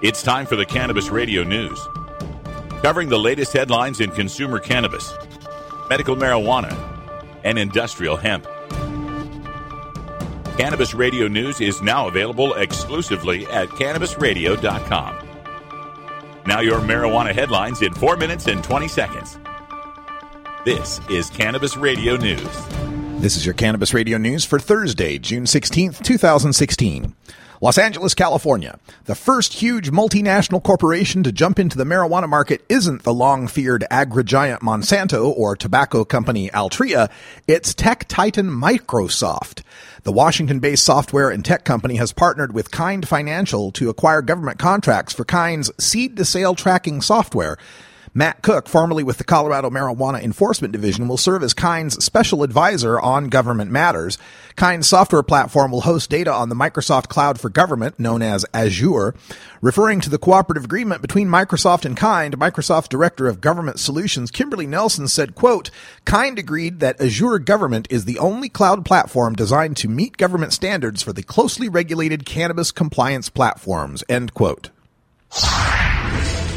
It's time for the Cannabis Radio News, covering the latest headlines in consumer cannabis, medical marijuana, and industrial hemp. Cannabis Radio News is now available exclusively at cannabisradio.com. Now, your marijuana headlines in 4 minutes and 20 seconds. This is Cannabis Radio News. This is your Cannabis Radio News for Thursday, June 16th, 2016. Los Angeles, California. The first huge multinational corporation to jump into the marijuana market isn't the long feared agri giant Monsanto or tobacco company Altria, it's tech titan Microsoft. The Washington based software and tech company has partnered with Kind Financial to acquire government contracts for Kind's seed to sale tracking software Matt Cook, formerly with the Colorado Marijuana Enforcement Division, will serve as Kind's special advisor on government matters. Kind's software platform will host data on the Microsoft Cloud for Government, known as Azure. Referring to the cooperative agreement between Microsoft and Kind, Microsoft Director of Government Solutions, Kimberly Nelson, said, quote, Kind agreed that Azure Government is the only cloud platform designed to meet government standards for the closely regulated cannabis compliance platforms, end quote.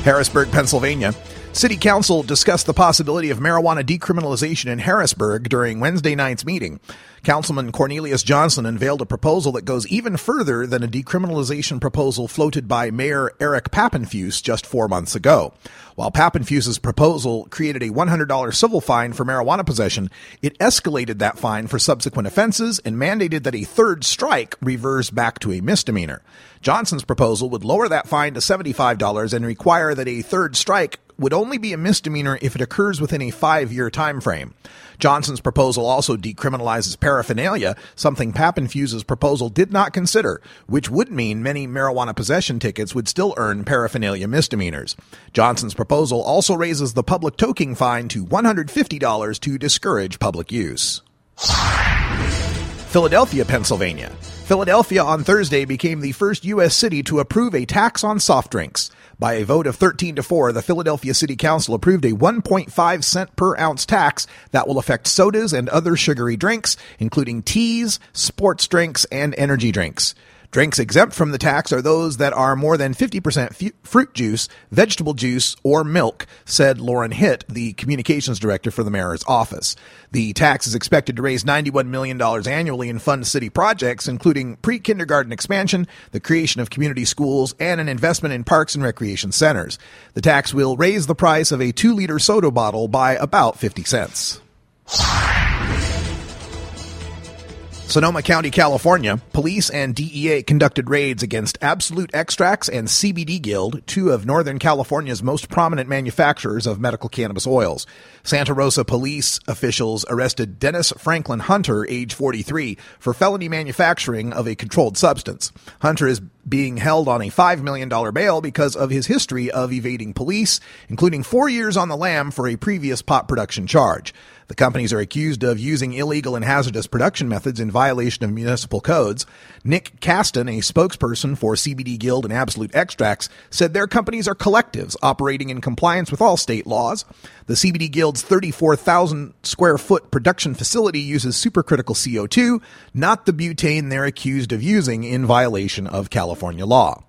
Harrisburg, Pennsylvania. City Council discussed the possibility of marijuana decriminalization in Harrisburg during Wednesday night's meeting. Councilman Cornelius Johnson unveiled a proposal that goes even further than a decriminalization proposal floated by Mayor Eric Papenfuse just four months ago. While Papenfuse's proposal created a $100 civil fine for marijuana possession, it escalated that fine for subsequent offenses and mandated that a third strike reverse back to a misdemeanor. Johnson's proposal would lower that fine to $75 and require that a third strike would only be a misdemeanor if it occurs within a five year time frame. Johnson's proposal also decriminalizes paraphernalia, something Papenfuse's proposal did not consider, which would mean many marijuana possession tickets would still earn paraphernalia misdemeanors. Johnson's proposal also raises the public toking fine to $150 to discourage public use. Philadelphia, Pennsylvania. Philadelphia on Thursday became the first U.S. city to approve a tax on soft drinks. By a vote of 13 to 4, the Philadelphia City Council approved a 1.5 cent per ounce tax that will affect sodas and other sugary drinks, including teas, sports drinks, and energy drinks. Drinks exempt from the tax are those that are more than 50% f- fruit juice, vegetable juice, or milk, said Lauren Hitt, the communications director for the mayor's office. The tax is expected to raise $91 million annually and fund city projects, including pre kindergarten expansion, the creation of community schools, and an investment in parks and recreation centers. The tax will raise the price of a two liter soda bottle by about 50 cents. Sonoma County, California, police and DEA conducted raids against Absolute Extracts and CBD Guild, two of Northern California's most prominent manufacturers of medical cannabis oils. Santa Rosa police officials arrested Dennis Franklin Hunter, age 43, for felony manufacturing of a controlled substance. Hunter is being held on a $5 million bail because of his history of evading police, including four years on the lam for a previous pot production charge. The companies are accused of using illegal and hazardous production methods in violation of municipal codes. Nick Caston, a spokesperson for CBD Guild and Absolute Extracts, said their companies are collectives operating in compliance with all state laws. The CBD Guild's 34,000 square foot production facility uses supercritical CO2, not the butane they're accused of using in violation of California law.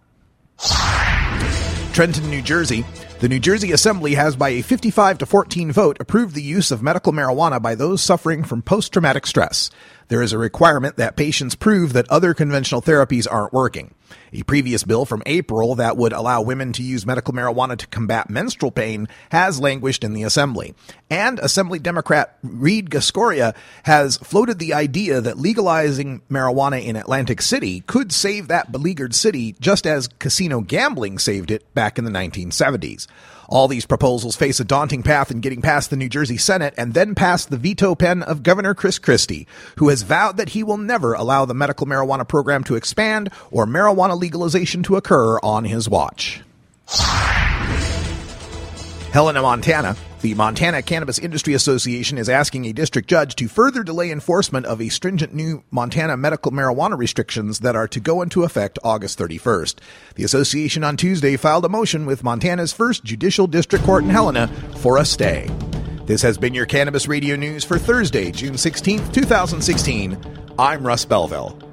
Trenton, New Jersey. The New Jersey Assembly has, by a 55 to 14 vote, approved the use of medical marijuana by those suffering from post traumatic stress. There is a requirement that patients prove that other conventional therapies aren't working. A previous bill from April that would allow women to use medical marijuana to combat menstrual pain has languished in the Assembly. And Assembly Democrat Reed Gusciora has floated the idea that legalizing marijuana in Atlantic City could save that beleaguered city just as casino gambling saved it back in the 1970s. All these proposals face a daunting path in getting past the New Jersey Senate and then past the veto pen of Governor Chris Christie, who has vowed that he will never allow the medical marijuana program to expand or marijuana legalization to occur on his watch. Helena, Montana. The Montana Cannabis Industry Association is asking a district judge to further delay enforcement of a stringent new Montana medical marijuana restrictions that are to go into effect August 31st. The association on Tuesday filed a motion with Montana's first judicial district court in Helena for a stay. This has been your Cannabis Radio News for Thursday, June 16th, 2016. I'm Russ Belville.